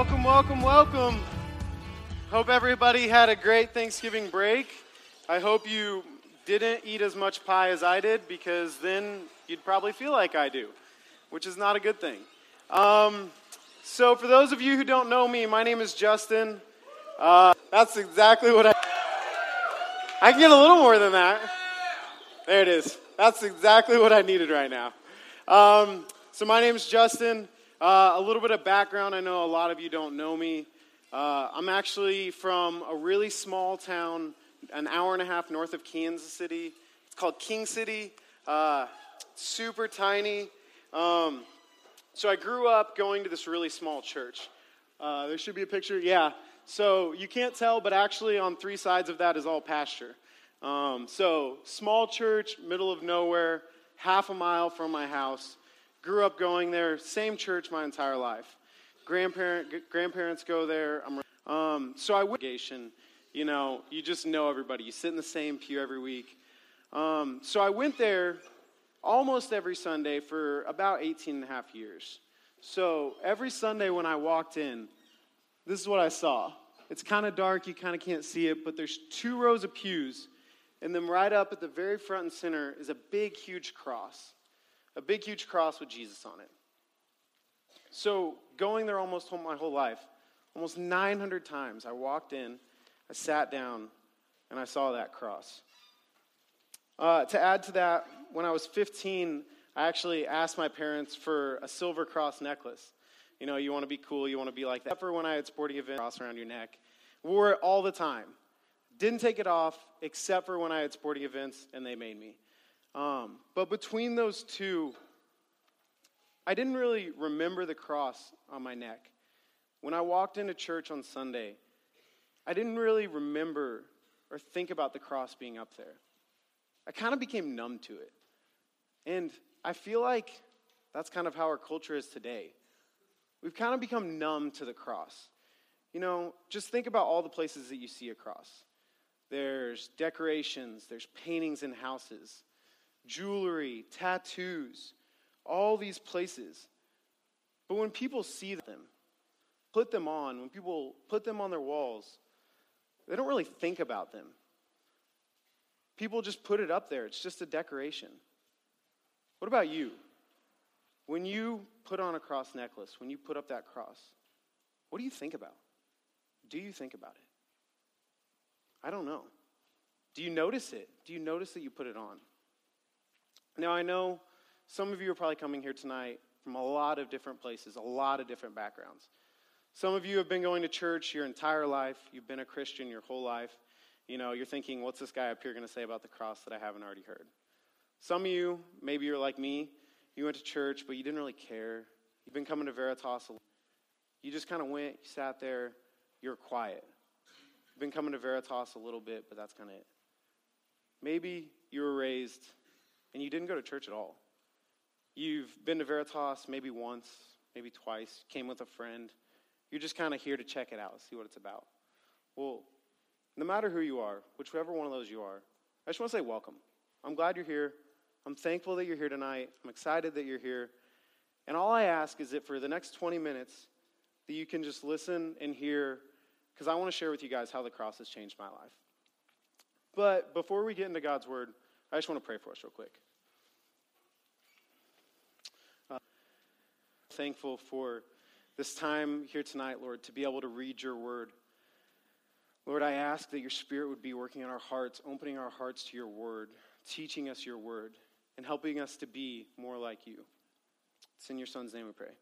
Welcome, welcome, welcome. Hope everybody had a great Thanksgiving break. I hope you didn't eat as much pie as I did because then you'd probably feel like I do, which is not a good thing. Um, so, for those of you who don't know me, my name is Justin. Uh, that's exactly what I. I can get a little more than that. There it is. That's exactly what I needed right now. Um, so, my name is Justin. Uh, a little bit of background. I know a lot of you don't know me. Uh, I'm actually from a really small town, an hour and a half north of Kansas City. It's called King City. Uh, super tiny. Um, so I grew up going to this really small church. Uh, there should be a picture. Yeah. So you can't tell, but actually on three sides of that is all pasture. Um, so small church, middle of nowhere, half a mile from my house. Grew up going there, same church my entire life. Grandparent, grandparents go there. I'm, um, so I you know, you just know everybody. You sit in the same pew every week. Um, so I went there almost every Sunday for about 18 and a half years. So every Sunday when I walked in, this is what I saw. It's kind of dark, you kind of can't see it, but there's two rows of pews, and then right up at the very front and center is a big, huge cross a big, huge cross with Jesus on it. So, going there almost my whole life, almost 900 times, I walked in, I sat down, and I saw that cross. Uh, to add to that, when I was 15, I actually asked my parents for a silver cross necklace. You know, you want to be cool, you want to be like that. For when I had sporting events, cross around your neck, wore it all the time. Didn't take it off except for when I had sporting events, and they made me. Um, but between those two, I didn't really remember the cross on my neck. When I walked into church on Sunday, I didn't really remember or think about the cross being up there. I kind of became numb to it. And I feel like that's kind of how our culture is today. We've kind of become numb to the cross. You know, just think about all the places that you see a cross. There's decorations, there's paintings in houses, jewelry, tattoos, all these places. But when people see them, put them on, when people put them on their walls, they don't really think about them. People just put it up there, it's just a decoration. What about you? When you put on a cross necklace, when you put up that cross, what do you think about? Do you think about it? I don't know. Do you notice it? Do you notice that you put it on? Now, I know some of you are probably coming here tonight from a lot of different places, a lot of different backgrounds. Some of you have been going to church your entire life, you've been a Christian your whole life. You know, you're thinking, what's this guy up here going to say about the cross that I haven't already heard? Some of you, maybe you're like me, you went to church, but you didn't really care. You've been coming to Veritas. You just kind of went, you sat there, you're quiet. You've been coming to Veritas a little bit, but that's kind of it. Maybe you were raised and you didn't go to church at all. You've been to Veritas maybe once, maybe twice, came with a friend. You're just kind of here to check it out, see what it's about. Well, no matter who you are, whichever one of those you are, I just want to say welcome. I'm glad you're here. I'm thankful that you're here tonight. I'm excited that you're here. And all I ask is that for the next 20 minutes, that you can just listen and hear, because I want to share with you guys how the cross has changed my life. But before we get into God's word, I just want to pray for us real quick. Uh, thankful for this time here tonight, Lord, to be able to read your word. Lord, I ask that your spirit would be working in our hearts, opening our hearts to your word, teaching us your word, and helping us to be more like you. It's in your son's name we pray.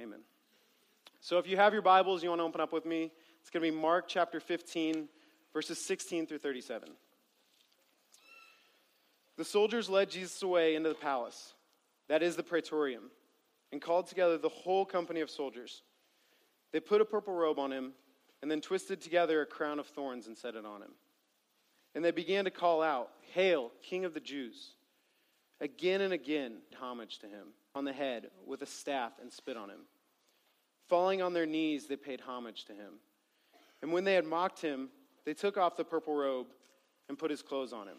Amen. So if you have your Bibles, you want to open up with me, it's going to be Mark chapter 15, verses 16 through 37. The soldiers led Jesus away into the palace, that is the praetorium, and called together the whole company of soldiers. They put a purple robe on him, and then twisted together a crown of thorns and set it on him. And they began to call out, Hail, King of the Jews! Again and again, homage to him on the head with a staff and spit on him. Falling on their knees, they paid homage to him. And when they had mocked him, they took off the purple robe and put his clothes on him.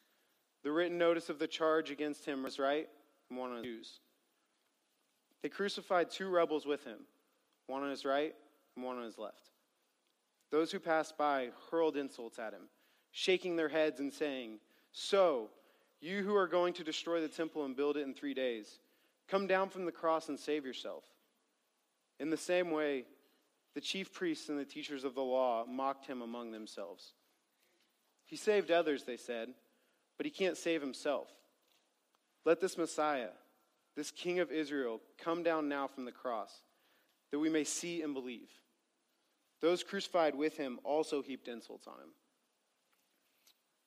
The written notice of the charge against him was right one on his shoes. They crucified two rebels with him, one on his right and one on his left. Those who passed by hurled insults at him, shaking their heads and saying, So, you who are going to destroy the temple and build it in three days, come down from the cross and save yourself. In the same way, the chief priests and the teachers of the law mocked him among themselves. He saved others, they said, but he can't save himself. Let this Messiah, this King of Israel, come down now from the cross, that we may see and believe. Those crucified with him also heaped insults on him.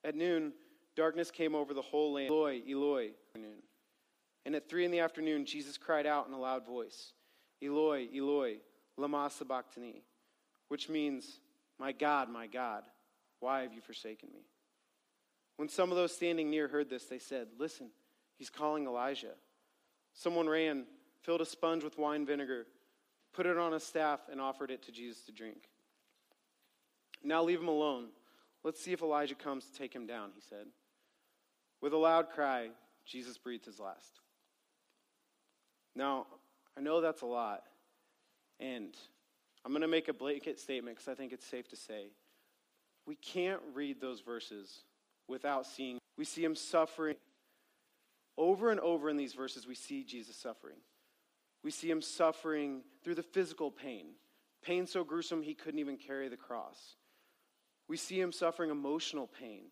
At noon, darkness came over the whole land. Eloi, Eloi. And at three in the afternoon, Jesus cried out in a loud voice, Eloi, Eloi, lama sabachthani, which means, My God, my God, why have you forsaken me? When some of those standing near heard this, they said, Listen, he's calling Elijah. Someone ran, filled a sponge with wine vinegar, put it on a staff, and offered it to Jesus to drink. Now leave him alone. Let's see if Elijah comes to take him down, he said. With a loud cry, Jesus breathed his last. Now, I know that's a lot, and I'm going to make a blanket statement because I think it's safe to say we can't read those verses without seeing. We see him suffering. Over and over in these verses, we see Jesus suffering. We see him suffering through the physical pain, pain so gruesome he couldn't even carry the cross. We see him suffering emotional pain,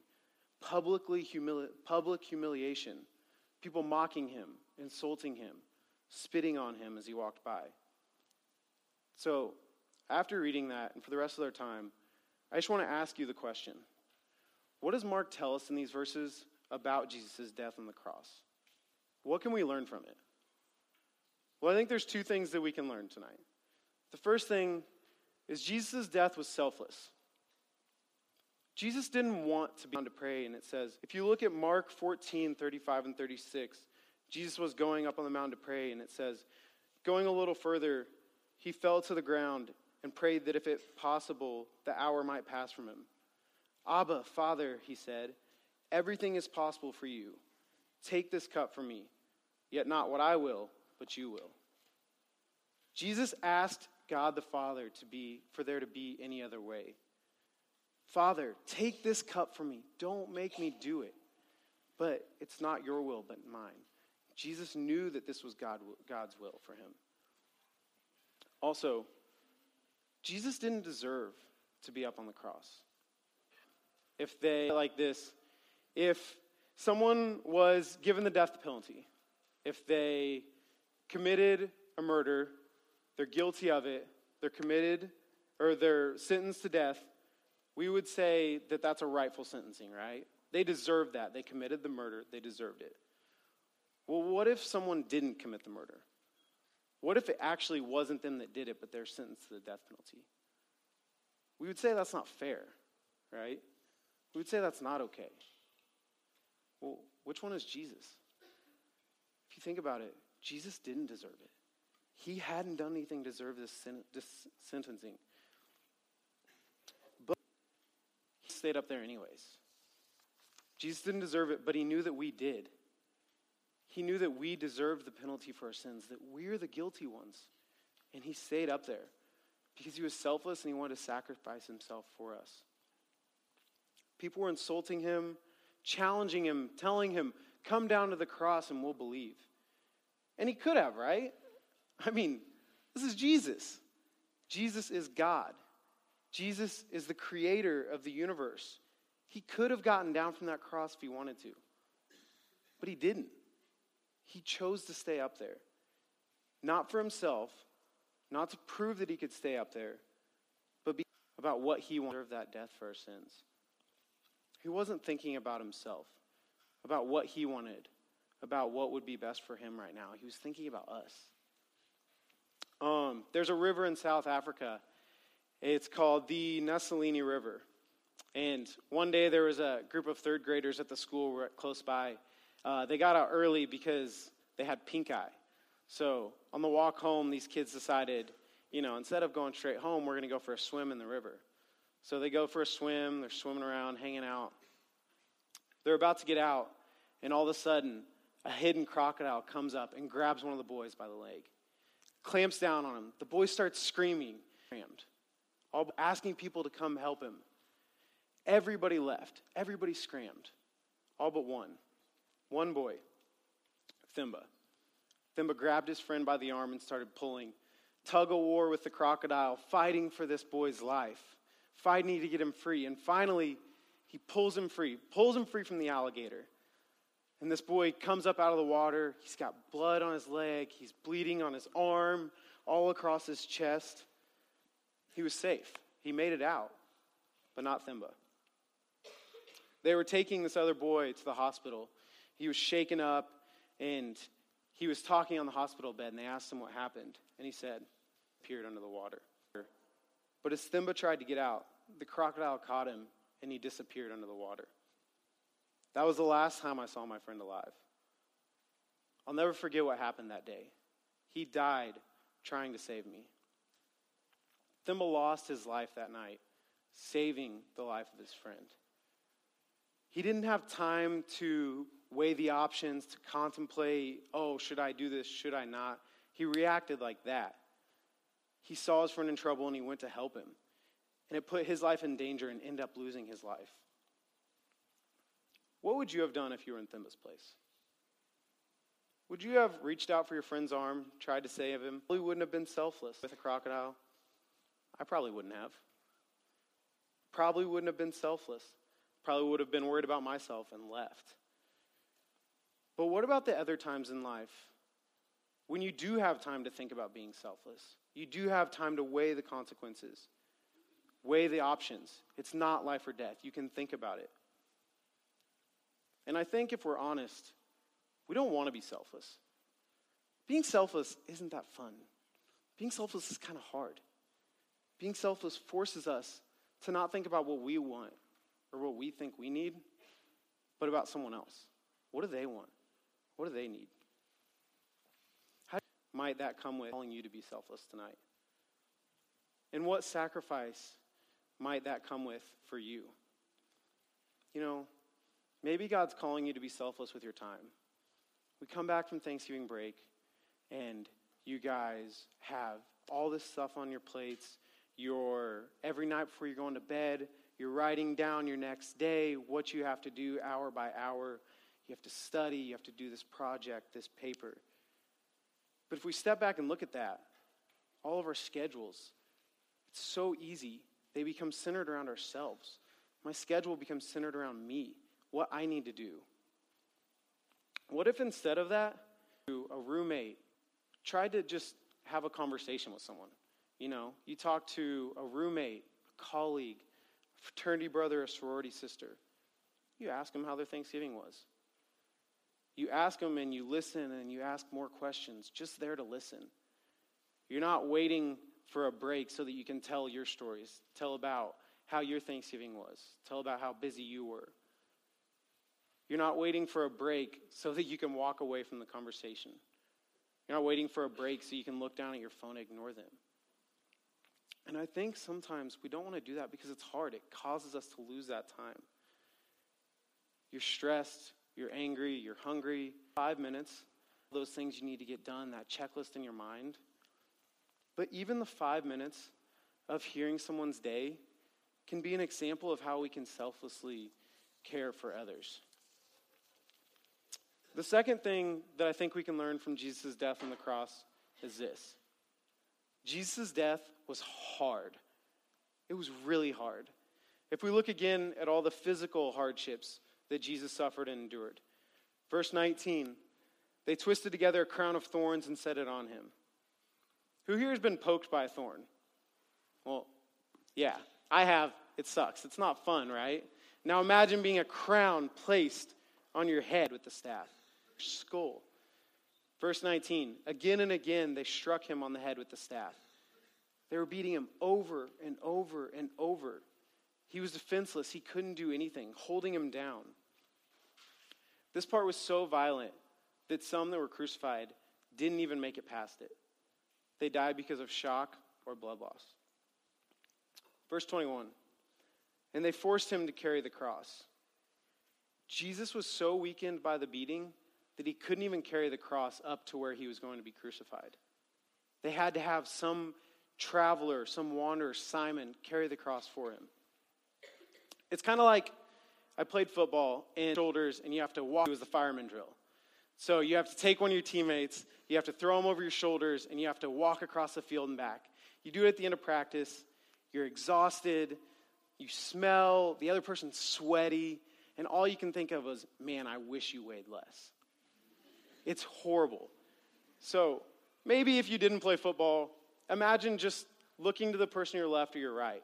publicly humili- public humiliation, people mocking him, insulting him, spitting on him as he walked by. So, after reading that, and for the rest of our time, I just want to ask you the question What does Mark tell us in these verses about Jesus' death on the cross? What can we learn from it? Well, I think there's two things that we can learn tonight. The first thing is Jesus' death was selfless. Jesus didn't want to be on to pray, and it says, if you look at Mark 14, 35 and 36, Jesus was going up on the mountain to pray, and it says, going a little further, he fell to the ground and prayed that if it possible, the hour might pass from him. Abba, Father, he said, everything is possible for you. Take this cup from me, yet not what I will, but you will. Jesus asked God the Father to be for there to be any other way. Father, take this cup from me. Don't make me do it. But it's not your will, but mine. Jesus knew that this was God, God's will for him. Also, Jesus didn't deserve to be up on the cross. If they, like this, if someone was given the death penalty, if they committed a murder, they're guilty of it, they're committed, or they're sentenced to death, we would say that that's a rightful sentencing, right? They deserved that. They committed the murder, they deserved it. Well, what if someone didn't commit the murder? What if it actually wasn't them that did it, but they're sentenced to the death penalty? We would say that's not fair, right? We would say that's not okay. Well, which one is Jesus? If you think about it, Jesus didn't deserve it. He hadn't done anything to deserve this, sen- this sentencing. But he stayed up there anyways. Jesus didn't deserve it, but he knew that we did. He knew that we deserved the penalty for our sins, that we're the guilty ones. And he stayed up there because he was selfless and he wanted to sacrifice himself for us. People were insulting him, challenging him, telling him, Come down to the cross and we'll believe. And he could have, right? I mean, this is Jesus. Jesus is God. Jesus is the creator of the universe. He could have gotten down from that cross if he wanted to, but he didn't. He chose to stay up there. Not for himself, not to prove that he could stay up there, but about what he wanted of that death for our sins. He wasn't thinking about himself, about what he wanted, about what would be best for him right now. He was thinking about us. Um, there's a river in South Africa It's called the Nseleni River. And one day there was a group of third graders at the school close by. Uh, they got out early because they had pink eye. So on the walk home, these kids decided, you know, instead of going straight home, we're going to go for a swim in the river. So they go for a swim, they're swimming around, hanging out. They're about to get out, and all of a sudden, a hidden crocodile comes up and grabs one of the boys by the leg, clamps down on him. The boy starts screaming, all asking people to come help him. Everybody left. Everybody scrammed, all but one. One boy, Themba. Themba grabbed his friend by the arm and started pulling. Tug of war with the crocodile, fighting for this boy's life, fighting to get him free. And finally, he pulls him free, pulls him free from the alligator. And this boy comes up out of the water. He's got blood on his leg, he's bleeding on his arm, all across his chest. He was safe. He made it out, but not Themba. They were taking this other boy to the hospital. He was shaken up and he was talking on the hospital bed, and they asked him what happened. And he said, appeared under the water. But as Themba tried to get out, the crocodile caught him and he disappeared under the water. That was the last time I saw my friend alive. I'll never forget what happened that day. He died trying to save me. Themba lost his life that night, saving the life of his friend. He didn't have time to weigh the options, to contemplate, oh, should I do this? Should I not? He reacted like that. He saw his friend in trouble and he went to help him. And it put his life in danger and ended up losing his life. What would you have done if you were in Themba's place? Would you have reached out for your friend's arm, tried to save him? Probably wouldn't have been selfless with a crocodile. I probably wouldn't have. Probably wouldn't have been selfless. Probably would have been worried about myself and left. But what about the other times in life when you do have time to think about being selfless? You do have time to weigh the consequences, weigh the options. It's not life or death. You can think about it. And I think if we're honest, we don't want to be selfless. Being selfless isn't that fun. Being selfless is kind of hard. Being selfless forces us to not think about what we want or what we think we need, but about someone else. What do they want? What do they need? Might that come with calling you to be selfless tonight? And what sacrifice might that come with for you? You know, maybe God's calling you to be selfless with your time. We come back from Thanksgiving break, and you guys have all this stuff on your plates. You're every night before you're going to bed, you're writing down your next day, what you have to do hour by hour. You have to study, you have to do this project, this paper. But if we step back and look at that, all of our schedules, it's so easy. They become centered around ourselves. My schedule becomes centered around me, what I need to do. What if instead of that, a roommate tried to just have a conversation with someone? You know, you talk to a roommate, a colleague, a fraternity brother, a sorority sister. You ask them how their Thanksgiving was. You ask them and you listen and you ask more questions, just there to listen. You're not waiting for a break so that you can tell your stories, tell about how your Thanksgiving was, tell about how busy you were. You're not waiting for a break so that you can walk away from the conversation. You're not waiting for a break so you can look down at your phone and ignore them. And I think sometimes we don't want to do that because it's hard. It causes us to lose that time. You're stressed, you're angry, you're hungry. Five minutes, those things you need to get done, that checklist in your mind. But even the five minutes of hearing someone's day can be an example of how we can selflessly care for others. The second thing that I think we can learn from Jesus' death on the cross is this Jesus' death was hard. It was really hard. If we look again at all the physical hardships that Jesus suffered and endured. Verse 19 They twisted together a crown of thorns and set it on him. Who here has been poked by a thorn? Well, yeah, I have. It sucks. It's not fun, right? Now imagine being a crown placed on your head with the staff, your skull. Verse 19 Again and again they struck him on the head with the staff. They were beating him over and over and over. He was defenseless. He couldn't do anything, holding him down. This part was so violent that some that were crucified didn't even make it past it. They died because of shock or blood loss. Verse 21 And they forced him to carry the cross. Jesus was so weakened by the beating that he couldn't even carry the cross up to where he was going to be crucified. They had to have some traveler, some wanderer, Simon, carry the cross for him. It's kind of like I played football and shoulders, and you have to walk. It was the fireman drill. So you have to take one of your teammates, you have to throw them over your shoulders, and you have to walk across the field and back. You do it at the end of practice. You're exhausted. You smell. The other person's sweaty. And all you can think of is, man, I wish you weighed less. It's horrible. So maybe if you didn't play football, imagine just looking to the person to your left or your right,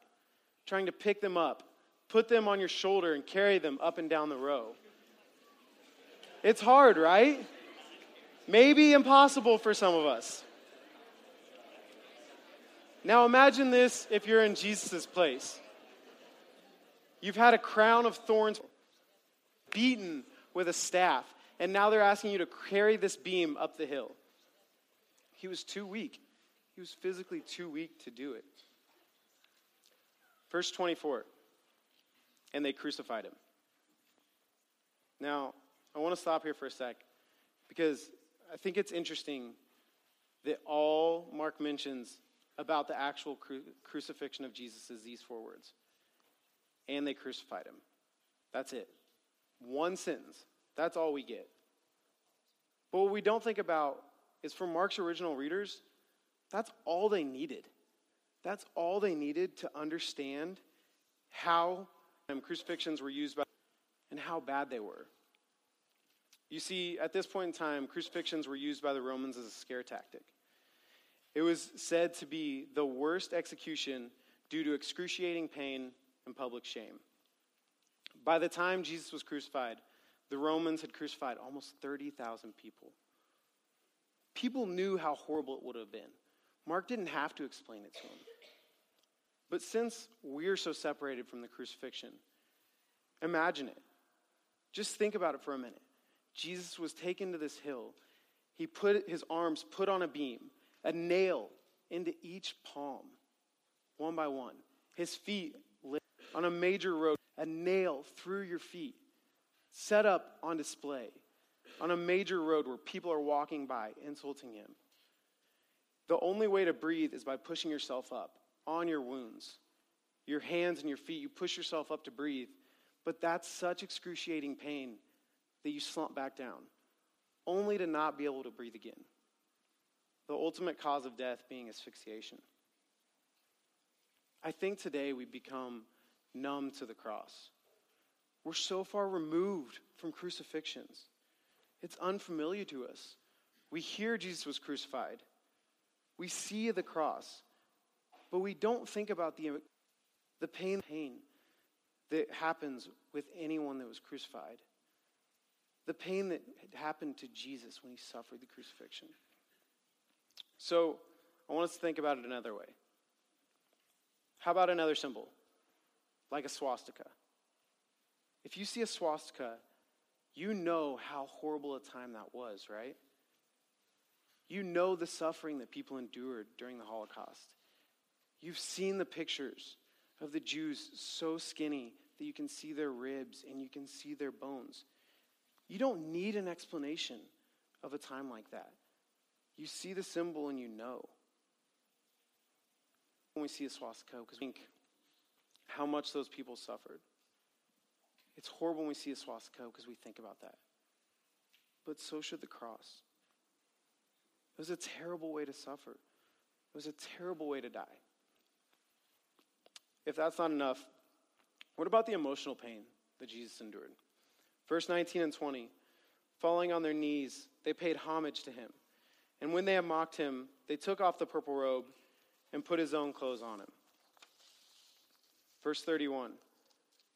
trying to pick them up, put them on your shoulder, and carry them up and down the row. It's hard, right? Maybe impossible for some of us. Now imagine this if you're in Jesus' place. You've had a crown of thorns beaten with a staff, and now they're asking you to carry this beam up the hill. He was too weak. He was physically too weak to do it. Verse 24 And they crucified him. Now, I want to stop here for a sec because I think it's interesting that all Mark mentions about the actual cru- crucifixion of Jesus is these four words. And they crucified him. That's it. One sentence. That's all we get. But what we don't think about is for Mark's original readers, that's all they needed. That's all they needed to understand how crucifixions were used by and how bad they were. You see, at this point in time, crucifixions were used by the Romans as a scare tactic. It was said to be the worst execution due to excruciating pain and public shame. By the time Jesus was crucified, the Romans had crucified almost 30,000 people. People knew how horrible it would have been. Mark didn't have to explain it to them. But since we're so separated from the crucifixion, imagine it. Just think about it for a minute. Jesus was taken to this hill. He put his arms put on a beam, a nail into each palm, one by one. His feet on a major road, a nail through your feet, set up on display on a major road where people are walking by, insulting him. The only way to breathe is by pushing yourself up on your wounds, your hands and your feet. You push yourself up to breathe, but that's such excruciating pain that you slump back down, only to not be able to breathe again. The ultimate cause of death being asphyxiation. I think today we become numb to the cross. We're so far removed from crucifixions. It's unfamiliar to us. We hear Jesus was crucified, we see the cross, but we don't think about the, the pain, pain that happens with anyone that was crucified the pain that happened to Jesus when he suffered the crucifixion. So, I want us to think about it another way. How about another symbol, like a swastika? If you see a swastika, you know how horrible a time that was, right? You know the suffering that people endured during the Holocaust. You've seen the pictures of the Jews so skinny that you can see their ribs and you can see their bones. You don't need an explanation of a time like that. You see the symbol and you know. When we see a swastika, because we think how much those people suffered. It's horrible when we see a swastika because we think about that. But so should the cross. It was a terrible way to suffer. It was a terrible way to die. If that's not enough, what about the emotional pain that Jesus endured? Verse 19 and 20. Falling on their knees, they paid homage to him. And when they had mocked him, they took off the purple robe and put his own clothes on him. Verse 31.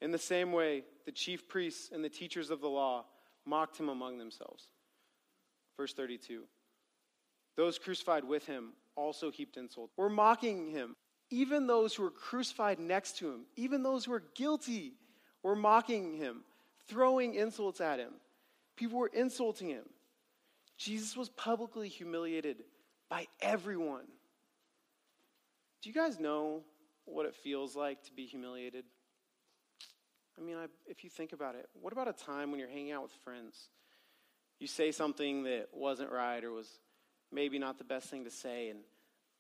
In the same way, the chief priests and the teachers of the law mocked him among themselves. Verse 32. Those crucified with him also heaped insult. We're mocking him. Even those who were crucified next to him, even those who were guilty, were mocking him, throwing insults at him. People were insulting him. Jesus was publicly humiliated by everyone. Do you guys know what it feels like to be humiliated? I mean, I, if you think about it, what about a time when you're hanging out with friends? You say something that wasn't right or was maybe not the best thing to say, and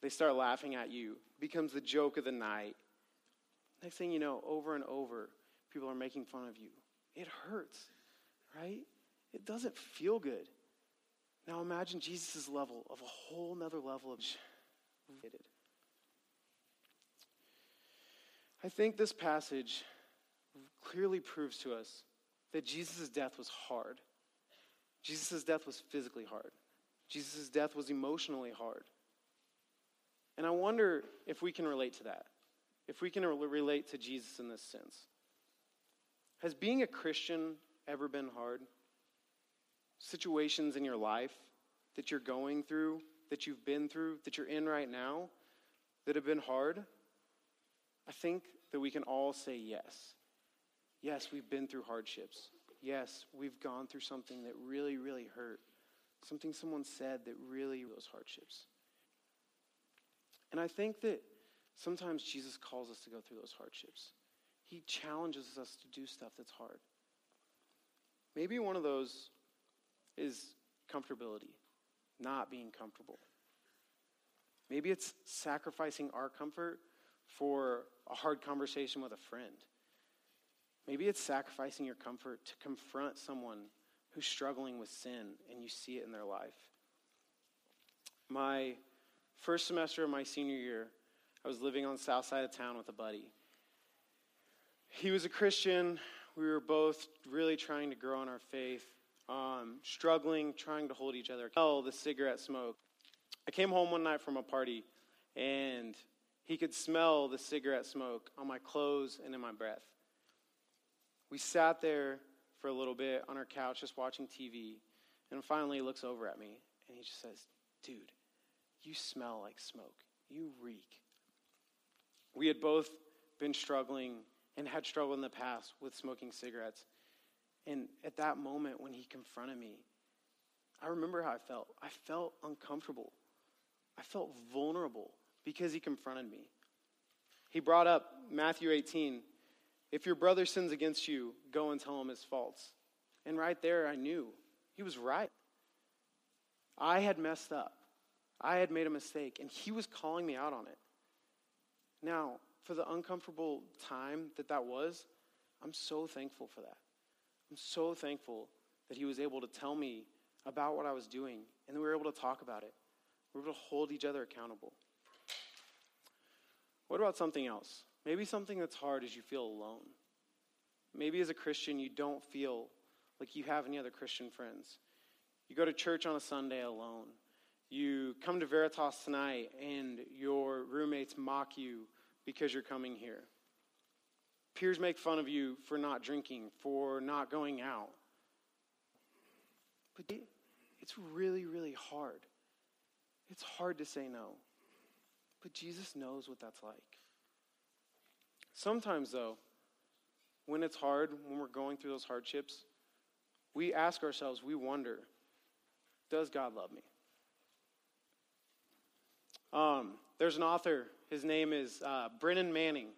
they start laughing at you. Becomes the joke of the night. Next thing you know, over and over, people are making fun of you. It hurts, right? It doesn't feel good. Now imagine Jesus' level of a whole nother level of. I think this passage clearly proves to us that Jesus' death was hard. Jesus' death was physically hard. Jesus' death was emotionally hard. And I wonder if we can relate to that, if we can relate to Jesus in this sense. Has being a Christian ever been hard? Situations in your life that you're going through, that you've been through, that you're in right now, that have been hard? I think that we can all say yes. Yes, we've been through hardships. Yes, we've gone through something that really, really hurt. Something someone said that really those hardships. And I think that sometimes Jesus calls us to go through those hardships. He challenges us to do stuff that's hard. Maybe one of those is comfortability, not being comfortable. Maybe it's sacrificing our comfort for a hard conversation with a friend. Maybe it's sacrificing your comfort to confront someone who's struggling with sin and you see it in their life. My first semester of my senior year, I was living on the south side of town with a buddy. He was a Christian. We were both really trying to grow in our faith, um, struggling, trying to hold each other. Oh, the cigarette smoke. I came home one night from a party, and he could smell the cigarette smoke on my clothes and in my breath. We sat there for a little bit on our couch just watching TV, and finally he looks over at me and he just says, Dude, you smell like smoke. You reek. We had both been struggling and had struggled in the past with smoking cigarettes. And at that moment when he confronted me, I remember how I felt. I felt uncomfortable. I felt vulnerable because he confronted me. He brought up Matthew 18 if your brother sins against you, go and tell him his faults. And right there, I knew he was right. I had messed up. I had made a mistake, and he was calling me out on it. Now, for the uncomfortable time that that was, I'm so thankful for that. I'm so thankful that he was able to tell me about what I was doing, and we were able to talk about it. We were able to hold each other accountable. What about something else? Maybe something that's hard is you feel alone. Maybe as a Christian, you don't feel like you have any other Christian friends. You go to church on a Sunday alone. You come to Veritas tonight and your roommates mock you because you're coming here. Peers make fun of you for not drinking, for not going out. But it's really, really hard. It's hard to say no. But Jesus knows what that's like. Sometimes, though, when it's hard, when we're going through those hardships, we ask ourselves, we wonder, does God love me? Um, there's an author, his name is uh, Brennan Manning.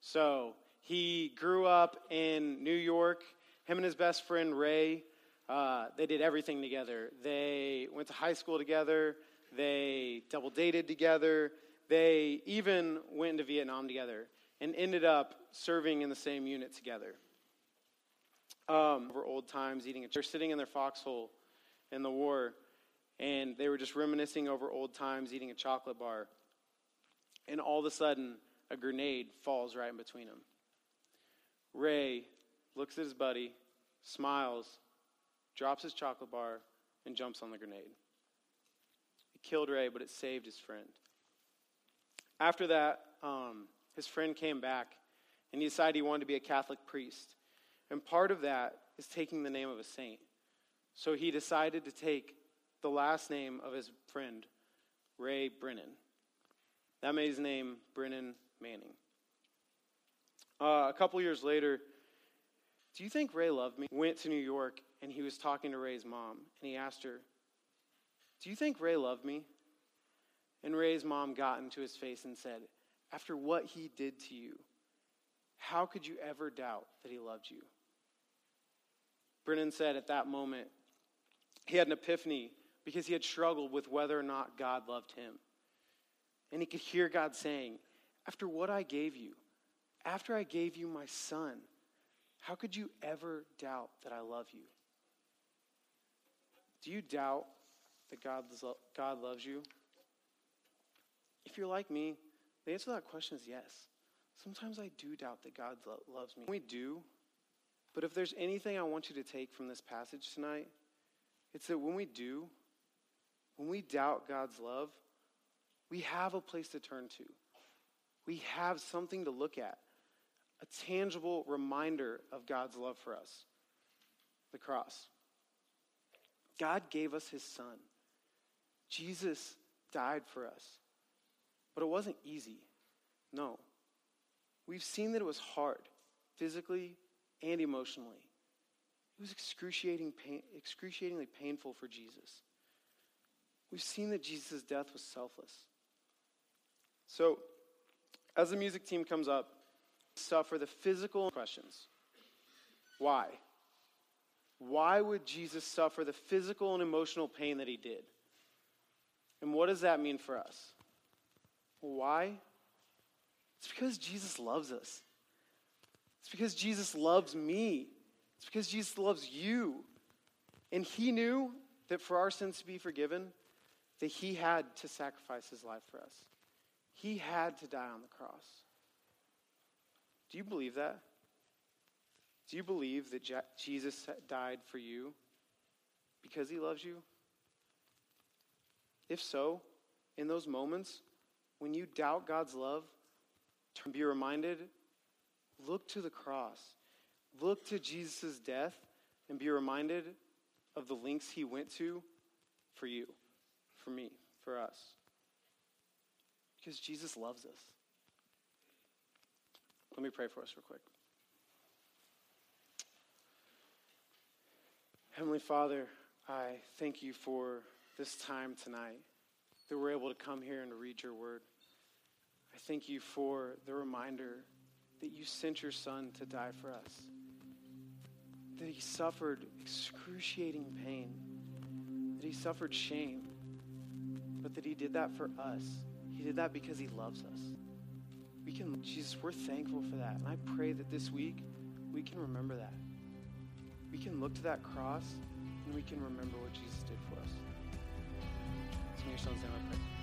So he grew up in New York. Him and his best friend Ray, uh, they did everything together. They went to high school together. They double dated together. They even went into Vietnam together and ended up serving in the same unit together. Um, over old times, eating a. They're sitting in their foxhole in the war, and they were just reminiscing over old times, eating a chocolate bar. And all of a sudden, a grenade falls right in between them. Ray looks at his buddy, smiles, drops his chocolate bar, and jumps on the grenade. It killed Ray, but it saved his friend. After that, um, his friend came back and he decided he wanted to be a Catholic priest. And part of that is taking the name of a saint. So he decided to take the last name of his friend, Ray Brennan. That made his name Brennan Manning. Uh, a couple years later, do you think Ray loved me? Went to New York and he was talking to Ray's mom and he asked her, Do you think Ray loved me? And Ray's mom got into his face and said, After what he did to you, how could you ever doubt that he loved you? Brennan said at that moment, he had an epiphany because he had struggled with whether or not God loved him. And he could hear God saying, After what I gave you, after I gave you my son, how could you ever doubt that I love you? Do you doubt that God, God loves you? If you're like me, the answer to that question is yes. Sometimes I do doubt that God lo- loves me. We do, but if there's anything I want you to take from this passage tonight, it's that when we do, when we doubt God's love, we have a place to turn to. We have something to look at, a tangible reminder of God's love for us the cross. God gave us his son. Jesus died for us. But it wasn't easy. No. We've seen that it was hard, physically and emotionally. It was excruciating pain, excruciatingly painful for Jesus. We've seen that Jesus' death was selfless. So, as the music team comes up, suffer the physical questions. Why? Why would Jesus suffer the physical and emotional pain that he did? And what does that mean for us? Why? It's because Jesus loves us. It's because Jesus loves me. It's because Jesus loves you. And he knew that for our sins to be forgiven, that he had to sacrifice his life for us. He had to die on the cross. Do you believe that? Do you believe that Jesus died for you because he loves you? If so, in those moments when you doubt God's love, be reminded look to the cross, look to Jesus' death, and be reminded of the links he went to for you, for me, for us. Because Jesus loves us. Let me pray for us real quick. Heavenly Father, I thank you for this time tonight that we're able to come here and read your word. I thank you for the reminder that you sent your son to die for us, that he suffered excruciating pain, that he suffered shame, but that he did that for us. He did that because he loves us. We can, Jesus, we're thankful for that. And I pray that this week we can remember that we can look to that cross and we can remember what Jesus did for us. It's in your son's name I pray.